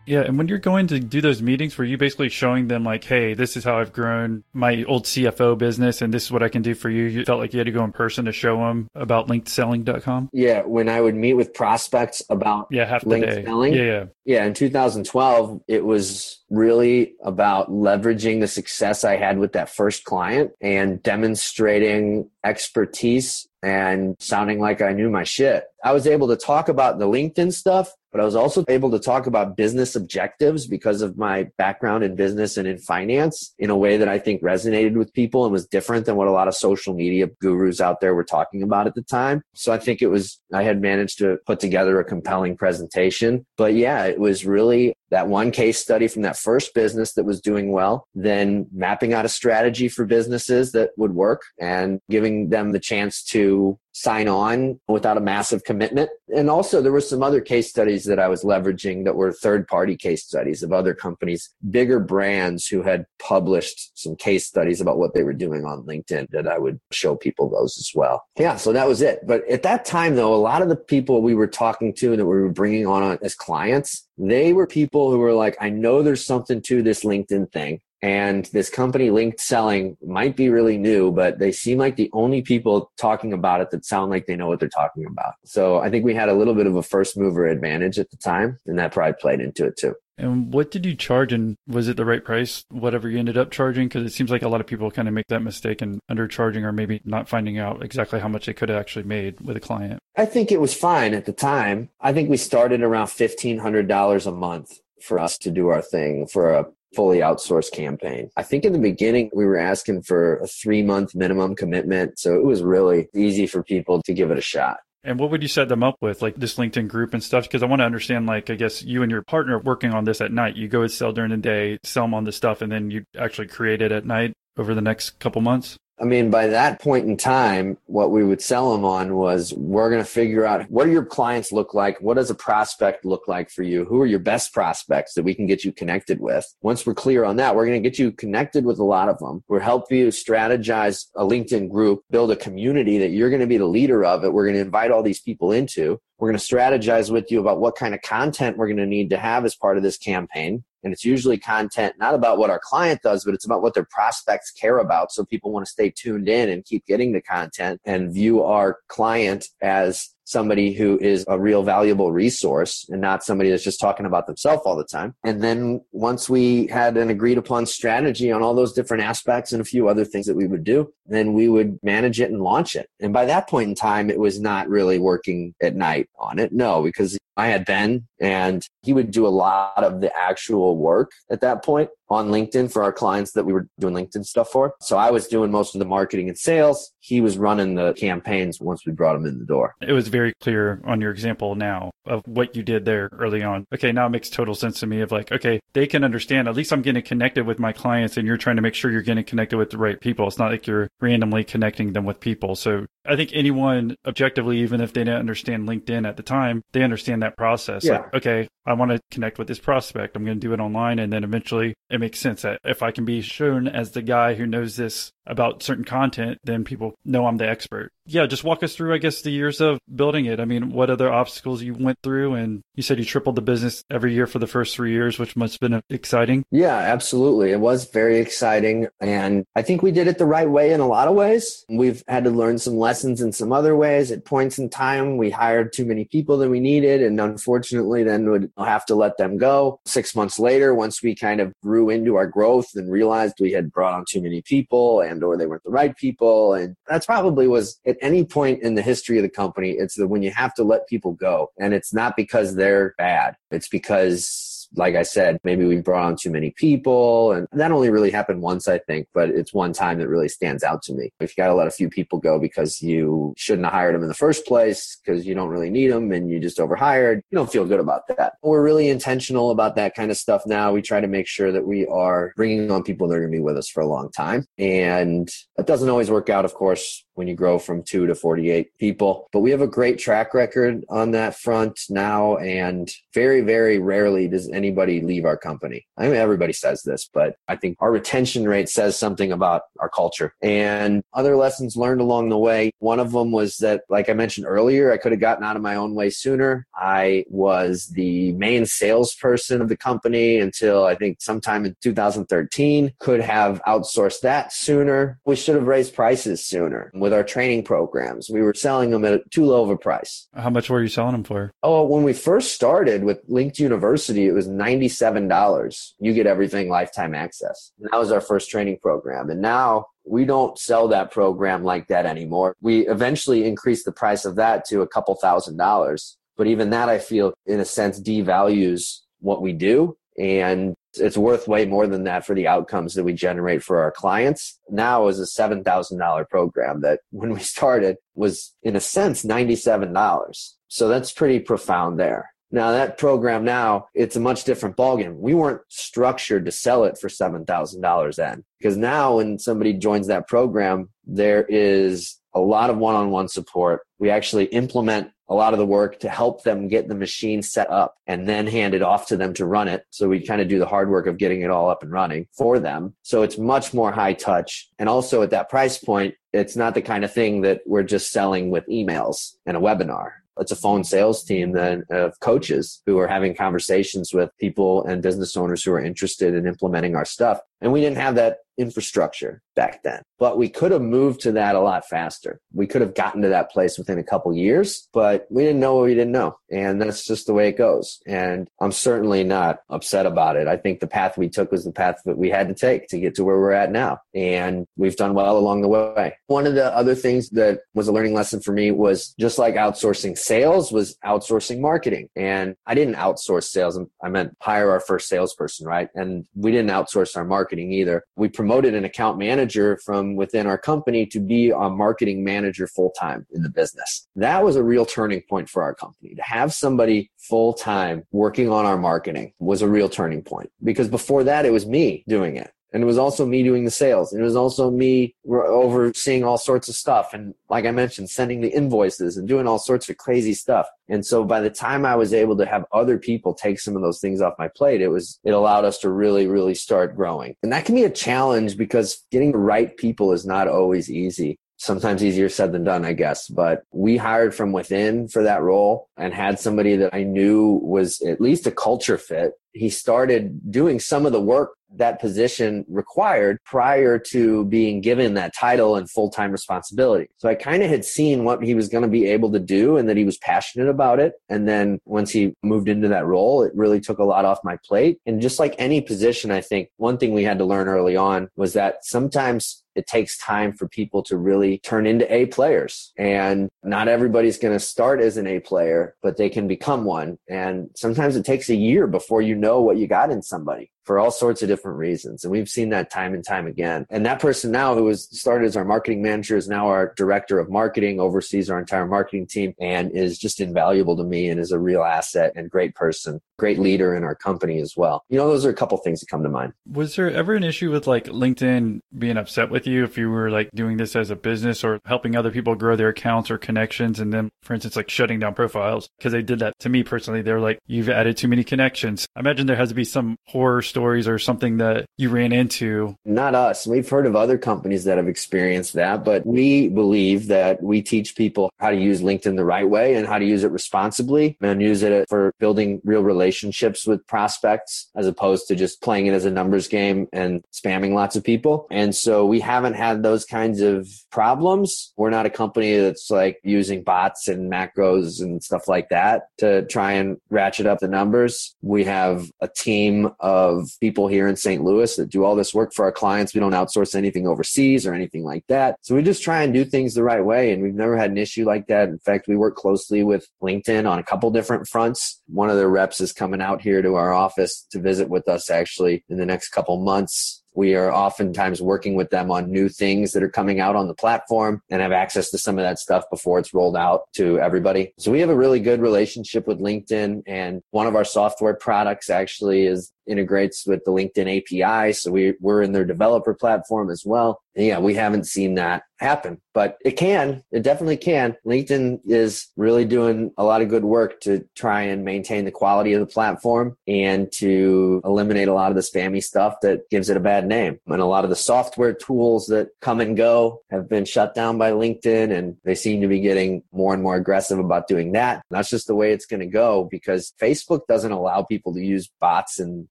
Yeah, and when you're going to do those meetings, were you basically showing them like, "Hey, this is how I've grown my old CFO business, and this is what I can do for you"? You felt like you had to go in person to show them about linkedselling.com. Yeah, when I would meet with prospects about yeah half the day. selling, yeah, yeah, yeah. In 2012, it was really about leveraging the success I had with that first client and demonstrating expertise and sounding like I knew my shit. I was able to talk about the LinkedIn stuff, but I was also able to talk about business objectives because of my background in business and in finance in a way that I think resonated with people and was different than what a lot of social media gurus out there were talking about at the time. So I think it was, I had managed to put together a compelling presentation. But yeah, it was really that one case study from that first business that was doing well, then mapping out a strategy for businesses that would work and giving them the chance to sign on without a massive commitment. And also there were some other case studies that I was leveraging that were third party case studies of other companies, bigger brands who had published some case studies about what they were doing on LinkedIn that I would show people those as well. Yeah. So that was it. But at that time though, a lot of the people we were talking to and that we were bringing on as clients, they were people who were like, I know there's something to this LinkedIn thing. And this company, LinkedSelling, might be really new, but they seem like the only people talking about it that sound like they know what they're talking about. So I think we had a little bit of a first mover advantage at the time, and that probably played into it too. And what did you charge? And was it the right price, whatever you ended up charging? Because it seems like a lot of people kind of make that mistake and undercharging or maybe not finding out exactly how much they could have actually made with a client. I think it was fine at the time. I think we started around $1,500 a month for us to do our thing for a fully outsourced campaign. I think in the beginning we were asking for a three month minimum commitment. So it was really easy for people to give it a shot. And what would you set them up with, like this LinkedIn group and stuff? Because I want to understand, like, I guess you and your partner working on this at night. You go and sell during the day, sell them on the stuff, and then you actually create it at night over the next couple months. I mean, by that point in time, what we would sell them on was we're going to figure out what do your clients look like? What does a prospect look like for you? Who are your best prospects that we can get you connected with? Once we're clear on that, we're going to get you connected with a lot of them. We'll help you strategize a LinkedIn group, build a community that you're going to be the leader of it. We're going to invite all these people into. We're going to strategize with you about what kind of content we're going to need to have as part of this campaign. And it's usually content not about what our client does, but it's about what their prospects care about. So people want to stay tuned in and keep getting the content and view our client as somebody who is a real valuable resource and not somebody that's just talking about themselves all the time. And then once we had an agreed upon strategy on all those different aspects and a few other things that we would do, then we would manage it and launch it. And by that point in time, it was not really working at night on it. No, because I had Ben and he would do a lot of the actual work at that point on LinkedIn for our clients that we were doing LinkedIn stuff for. So I was doing most of the marketing and sales. He was running the campaigns once we brought him in the door. It was very clear on your example now of what you did there early on. Okay, now it makes total sense to me of like, okay, they can understand. At least I'm getting connected with my clients and you're trying to make sure you're getting connected with the right people. It's not like you're randomly connecting them with people. So I think anyone objectively, even if they didn't understand LinkedIn at the time, they understand that process. Yeah. Like, okay, I want to connect with this prospect. I'm going to do it online. And then eventually it makes sense that if I can be shown as the guy who knows this about certain content, then people know I'm the expert. Yeah, just walk us through, I guess, the years of building it. I mean, what other obstacles you went through? And you said you tripled the business every year for the first three years, which must have been uh, exciting. Yeah, absolutely. It was very exciting. And I think we did it the right way in a lot of ways. We've had to learn some lessons in some other ways. At points in time, we hired too many people than we needed. And unfortunately, then would have to let them go. Six months later, once we kind of grew into our growth and realized we had brought on too many people and or they weren't the right people. And that's probably was at any point in the history of the company, it's the when you have to let people go. And it's not because they're bad. It's because like I said, maybe we brought on too many people. And that only really happened once, I think, but it's one time that really stands out to me. If you got to let a few people go because you shouldn't have hired them in the first place, because you don't really need them and you just overhired, you don't feel good about that. We're really intentional about that kind of stuff now. We try to make sure that we are bringing on people that are going to be with us for a long time. And it doesn't always work out, of course when you grow from two to 48 people. But we have a great track record on that front now. And very, very rarely does anybody leave our company. I mean, everybody says this, but I think our retention rate says something about our culture. And other lessons learned along the way. One of them was that, like I mentioned earlier, I could have gotten out of my own way sooner. I was the main salesperson of the company until I think sometime in 2013. Could have outsourced that sooner. We should have raised prices sooner with our training programs. We were selling them at too low of a price. How much were you selling them for? Oh, when we first started with Linked University, it was $97. You get everything lifetime access. And that was our first training program. And now we don't sell that program like that anymore. We eventually increased the price of that to a couple thousand dollars. But even that, I feel, in a sense, devalues what we do. And it's worth way more than that for the outcomes that we generate for our clients. Now is a $7,000 program that when we started was in a sense $97. So that's pretty profound there. Now that program now, it's a much different ballgame. We weren't structured to sell it for $7,000 then because now when somebody joins that program, there is a lot of one-on-one support. We actually implement a lot of the work to help them get the machine set up and then hand it off to them to run it. So we kind of do the hard work of getting it all up and running for them. So it's much more high touch. And also at that price point, it's not the kind of thing that we're just selling with emails and a webinar it's a phone sales team then of coaches who are having conversations with people and business owners who are interested in implementing our stuff. And we didn't have that infrastructure back then. But we could have moved to that a lot faster. We could have gotten to that place within a couple years, but we didn't know what we didn't know. And that's just the way it goes. And I'm certainly not upset about it. I think the path we took was the path that we had to take to get to where we're at now. And we've done well along the way. One of the other things that was a learning lesson for me was just like outsourcing sales was outsourcing marketing. And I didn't outsource sales. I meant hire our first salesperson, right? And we didn't outsource our marketing either. We promoted an account manager from within our company to be a marketing manager full time in the business. That was a real turning point for our company. To have somebody full time working on our marketing was a real turning point because before that, it was me doing it. And it was also me doing the sales. And it was also me overseeing all sorts of stuff. And like I mentioned, sending the invoices and doing all sorts of crazy stuff. And so by the time I was able to have other people take some of those things off my plate, it was, it allowed us to really, really start growing. And that can be a challenge because getting the right people is not always easy sometimes easier said than done, I guess. But we hired from within for that role and had somebody that I knew was at least a culture fit. He started doing some of the work that position required prior to being given that title and full time responsibility. So I kind of had seen what he was going to be able to do and that he was passionate about it. And then once he moved into that role, it really took a lot off my plate. And just like any position, I think one thing we had to learn early on was that sometimes it takes time for people to really turn into A players. And not everybody's going to start as an A player, but they can become one. And sometimes it takes a year before you know what you got in somebody for all sorts of different reasons. And we've seen that time and time again. And that person now who was started as our marketing manager is now our director of marketing, oversees our entire marketing team and is just invaluable to me and is a real asset and great person, great leader in our company as well. You know, those are a couple things that come to mind. Was there ever an issue with like LinkedIn being upset with you if you were like doing this as a business or helping other people grow their accounts or connections and then, for instance, like shutting down profiles? Because they did that to me personally. They're like, you've added too many connections. I imagine there has to be some horror stories or something that you ran into? Not us. We've heard of other companies that have experienced that, but we believe that we teach people how to use LinkedIn the right way and how to use it responsibly and use it for building real relationships with prospects as opposed to just playing it as a numbers game and spamming lots of people. And so we haven't had those kinds of problems. We're not a company that's like using bots and macros and stuff like that to try and ratchet up the numbers. We have a team of people people here in St. Louis that do all this work for our clients. We don't outsource anything overseas or anything like that. So we just try and do things the right way. And we've never had an issue like that. In fact, we work closely with LinkedIn on a couple different fronts. One of their reps is coming out here to our office to visit with us actually in the next couple months we are oftentimes working with them on new things that are coming out on the platform and have access to some of that stuff before it's rolled out to everybody. So we have a really good relationship with LinkedIn and one of our software products actually is integrates with the LinkedIn API. So we, we're in their developer platform as well. And yeah, we haven't seen that happen, but it can. It definitely can. LinkedIn is really doing a lot of good work to try and maintain the quality of the platform and to eliminate a lot of the spammy stuff that gives it a bad name. And a lot of the software tools that come and go have been shut down by LinkedIn and they seem to be getting more and more aggressive about doing that. That's just the way it's going to go because Facebook doesn't allow people to use bots and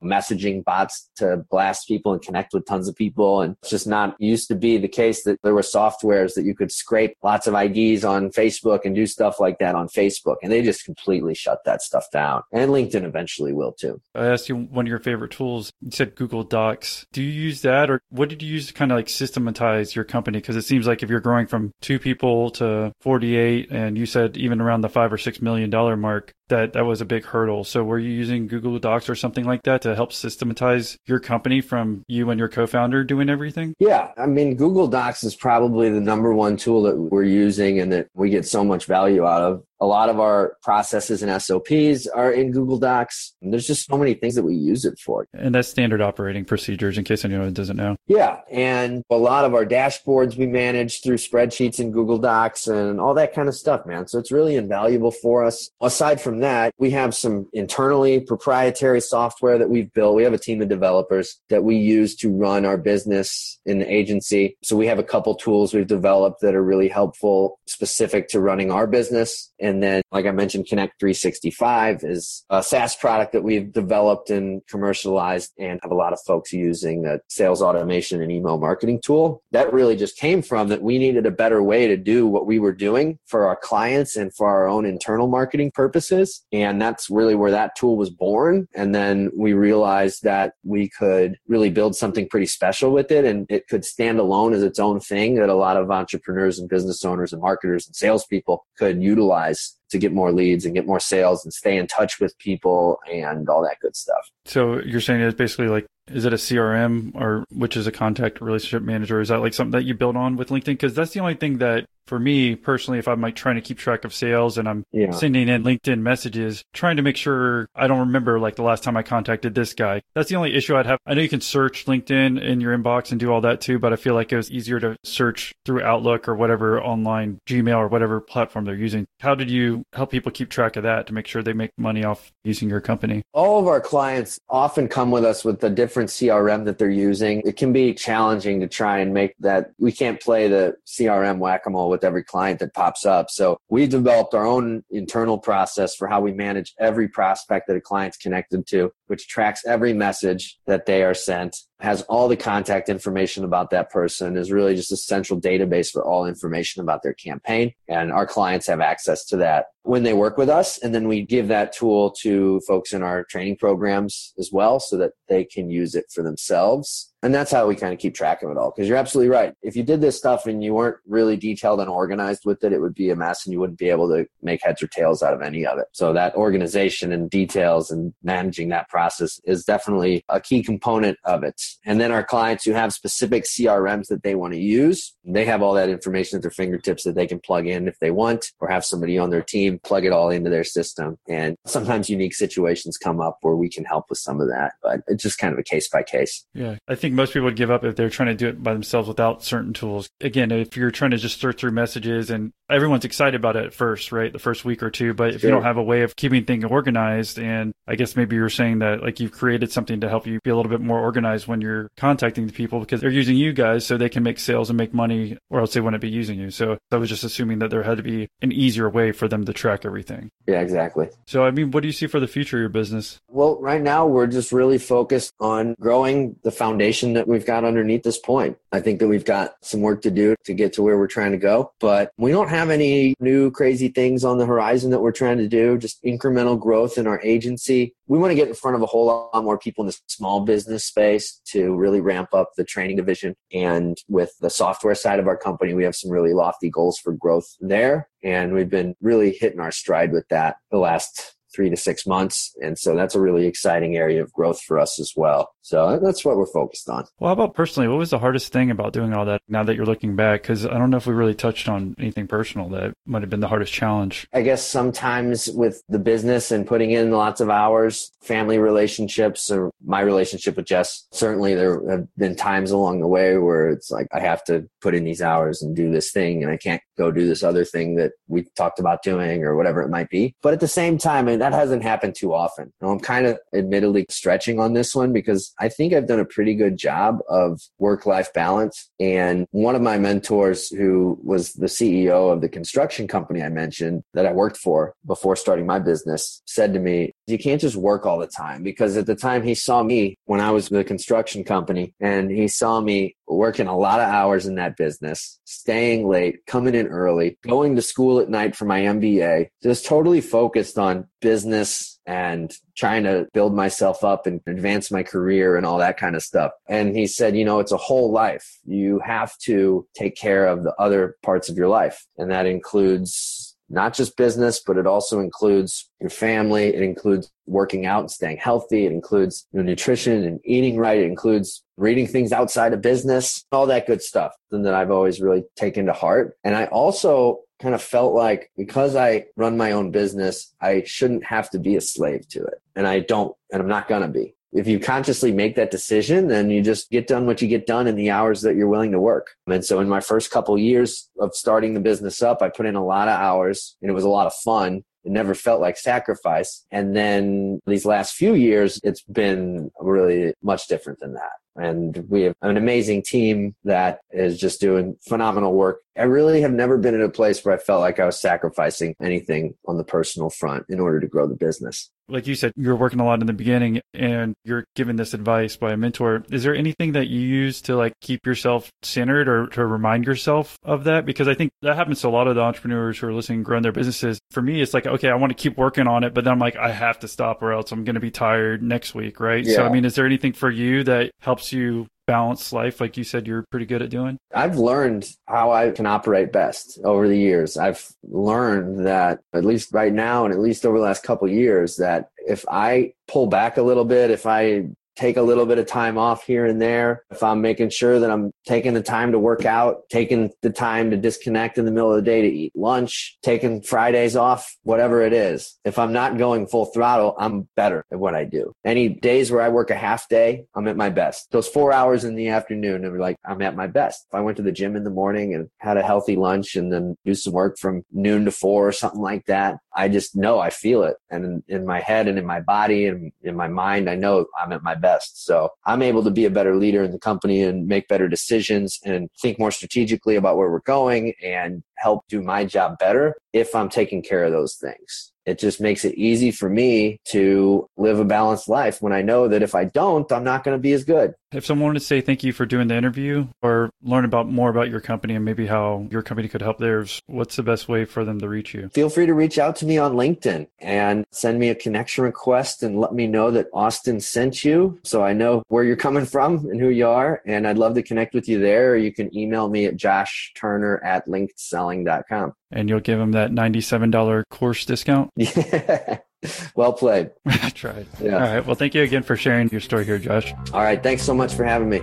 messaging bots to blast people and connect with tons of people. And it's just not used to be the case that there were softwares that you could scrape lots of IDs on Facebook and do stuff like that on Facebook. And they just completely shut that stuff down. And LinkedIn eventually will too. I asked you one of your favorite tools. You said Google Docs. Do you use that or what did you use to kind of like systematize your company? Because it seems like if you're growing from two people to 48 and you said even around the five or six million dollar mark, that that was a big hurdle. So were you using Google Docs or something like that to help systematize your company from you and your co-founder doing everything? Yeah, I mean Google Docs is probably the number one tool that we're using and that we get so much value out of a lot of our processes and SOPs are in Google Docs. And there's just so many things that we use it for. And that's standard operating procedures in case anyone doesn't know. Yeah. And a lot of our dashboards we manage through spreadsheets in Google Docs and all that kind of stuff, man. So it's really invaluable for us. Aside from that, we have some internally proprietary software that we've built. We have a team of developers that we use to run our business in the agency. So we have a couple tools we've developed that are really helpful, specific to running our business. And and then, like I mentioned, Connect 365 is a SaaS product that we've developed and commercialized and have a lot of folks using a sales automation and email marketing tool. That really just came from that we needed a better way to do what we were doing for our clients and for our own internal marketing purposes. And that's really where that tool was born. And then we realized that we could really build something pretty special with it and it could stand alone as its own thing that a lot of entrepreneurs and business owners and marketers and salespeople could utilize guys to get more leads and get more sales and stay in touch with people and all that good stuff. So you're saying it's basically like is it a CRM or which is a contact relationship manager? Is that like something that you build on with LinkedIn? Because that's the only thing that for me personally, if I'm like trying to keep track of sales and I'm yeah. sending in LinkedIn messages, trying to make sure I don't remember like the last time I contacted this guy. That's the only issue I'd have. I know you can search LinkedIn in your inbox and do all that too, but I feel like it was easier to search through Outlook or whatever online Gmail or whatever platform they're using. How did you help people keep track of that to make sure they make money off using your company? All of our clients often come with us with a different CRM that they're using. It can be challenging to try and make that. We can't play the CRM whack a mole with every client that pops up. So we developed our own internal process for how we manage every prospect that a client's connected to, which tracks every message that they are sent has all the contact information about that person is really just a central database for all information about their campaign. And our clients have access to that when they work with us and then we give that tool to folks in our training programs as well so that they can use it for themselves. And that's how we kind of keep track of it all because you're absolutely right. If you did this stuff and you weren't really detailed and organized with it it would be a mess and you wouldn't be able to make heads or tails out of any of it. So that organization and details and managing that process is definitely a key component of it. And then our clients who have specific crms that they want to use they have all that information at their fingertips that they can plug in if they want or have somebody on their team plug it all into their system. And sometimes unique situations come up where we can help with some of that but it's just kind of a case by case. Yeah. I think think most people would give up if they're trying to do it by themselves without certain tools. Again, if you're trying to just search through messages and everyone's excited about it at first, right? The first week or two. But if sure. you don't have a way of keeping things organized, and I guess maybe you're saying that like you've created something to help you be a little bit more organized when you're contacting the people because they're using you guys so they can make sales and make money or else they wouldn't be using you. So I was just assuming that there had to be an easier way for them to track everything. Yeah, exactly. So, I mean, what do you see for the future of your business? Well, right now we're just really focused on growing the foundation that we've got underneath this point. I think that we've got some work to do to get to where we're trying to go, but we don't have any new crazy things on the horizon that we're trying to do, just incremental growth in our agency. We want to get in front of a whole lot more people in the small business space to really ramp up the training division. And with the software side of our company, we have some really lofty goals for growth there. And we've been really hitting our stride with that the last three to six months. And so that's a really exciting area of growth for us as well. So that's what we're focused on. Well, how about personally? What was the hardest thing about doing all that now that you're looking back? Because I don't know if we really touched on anything personal that might have been the hardest challenge. I guess sometimes with the business and putting in lots of hours, family relationships, or my relationship with Jess, certainly there have been times along the way where it's like I have to put in these hours and do this thing and I can't go do this other thing that we talked about doing or whatever it might be. But at the same time, and that hasn't happened too often. I'm kind of admittedly stretching on this one because I think I've done a pretty good job of work life balance. And one of my mentors, who was the CEO of the construction company I mentioned that I worked for before starting my business, said to me, You can't just work all the time. Because at the time, he saw me when I was with a construction company and he saw me working a lot of hours in that business, staying late, coming in early, going to school at night for my MBA, just totally focused on business and trying to build myself up and advance my career and all that kind of stuff. And he said, you know, it's a whole life. You have to take care of the other parts of your life. And that includes not just business, but it also includes your family. It includes working out and staying healthy. It includes your nutrition and eating right. It includes reading things outside of business, all that good stuff. And that I've always really taken to heart. And I also kind of felt like because I run my own business, I shouldn't have to be a slave to it. And I don't, and I'm not going to be if you consciously make that decision, then you just get done what you get done in the hours that you're willing to work. And so in my first couple years of starting the business up, I put in a lot of hours and it was a lot of fun. It never felt like sacrifice. And then these last few years, it's been really much different than that. And we have an amazing team that is just doing phenomenal work. I really have never been in a place where I felt like I was sacrificing anything on the personal front in order to grow the business like you said, you're working a lot in the beginning and you're given this advice by a mentor. Is there anything that you use to like keep yourself centered or to remind yourself of that? Because I think that happens to a lot of the entrepreneurs who are listening, growing their businesses. For me, it's like, okay, I want to keep working on it, but then I'm like, I have to stop or else I'm going to be tired next week. Right. Yeah. So, I mean, is there anything for you that helps you balance life like you said you're pretty good at doing? I've learned how I can operate best over the years. I've learned that at least right now and at least over the last couple years that if I pull back a little bit, if I take a little bit of time off here and there. If I'm making sure that I'm taking the time to work out, taking the time to disconnect in the middle of the day to eat lunch, taking Fridays off, whatever it is. If I'm not going full throttle, I'm better at what I do. Any days where I work a half day, I'm at my best. Those four hours in the afternoon, I'm like, I'm at my best. If I went to the gym in the morning and had a healthy lunch and then do some work from noon to four or something like that, I just know I feel it. And in, my head and in my body and in my mind, I know I'm at my best. So I'm able to be a better leader in the company and make better decisions and think more strategically about where we're going and help do my job better if I'm taking care of those things it just makes it easy for me to live a balanced life when I know that if I don't, I'm not going to be as good. If someone wanted to say thank you for doing the interview or learn about more about your company and maybe how your company could help theirs, what's the best way for them to reach you? Feel free to reach out to me on LinkedIn and send me a connection request and let me know that Austin sent you so I know where you're coming from and who you are. And I'd love to connect with you there. Or you can email me at josh turner at linkedselling.com and you'll give them that $97 course discount? Yeah. well played. I tried. Yeah. All right. Well, thank you again for sharing your story here, Josh. All right. Thanks so much for having me.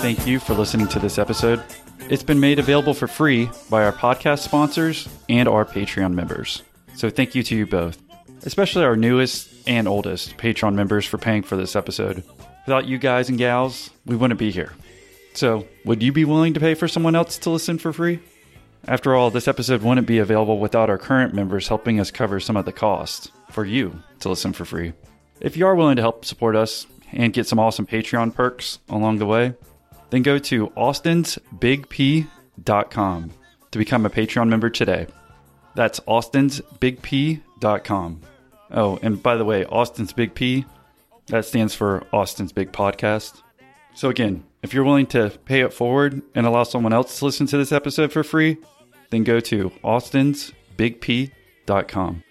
Thank you for listening to this episode. It's been made available for free by our podcast sponsors and our Patreon members. So thank you to you both, especially our newest and oldest Patreon members for paying for this episode. Without you guys and gals, we wouldn't be here. So, would you be willing to pay for someone else to listen for free? After all, this episode wouldn't be available without our current members helping us cover some of the cost for you to listen for free. If you are willing to help support us and get some awesome Patreon perks along the way, then go to austinsbigp.com to become a Patreon member today. That's austinsbigp.com. Oh, and by the way, Austin's Big P, that stands for Austin's Big Podcast. So again, if you're willing to pay it forward and allow someone else to listen to this episode for free, then go to austinsbigp.com.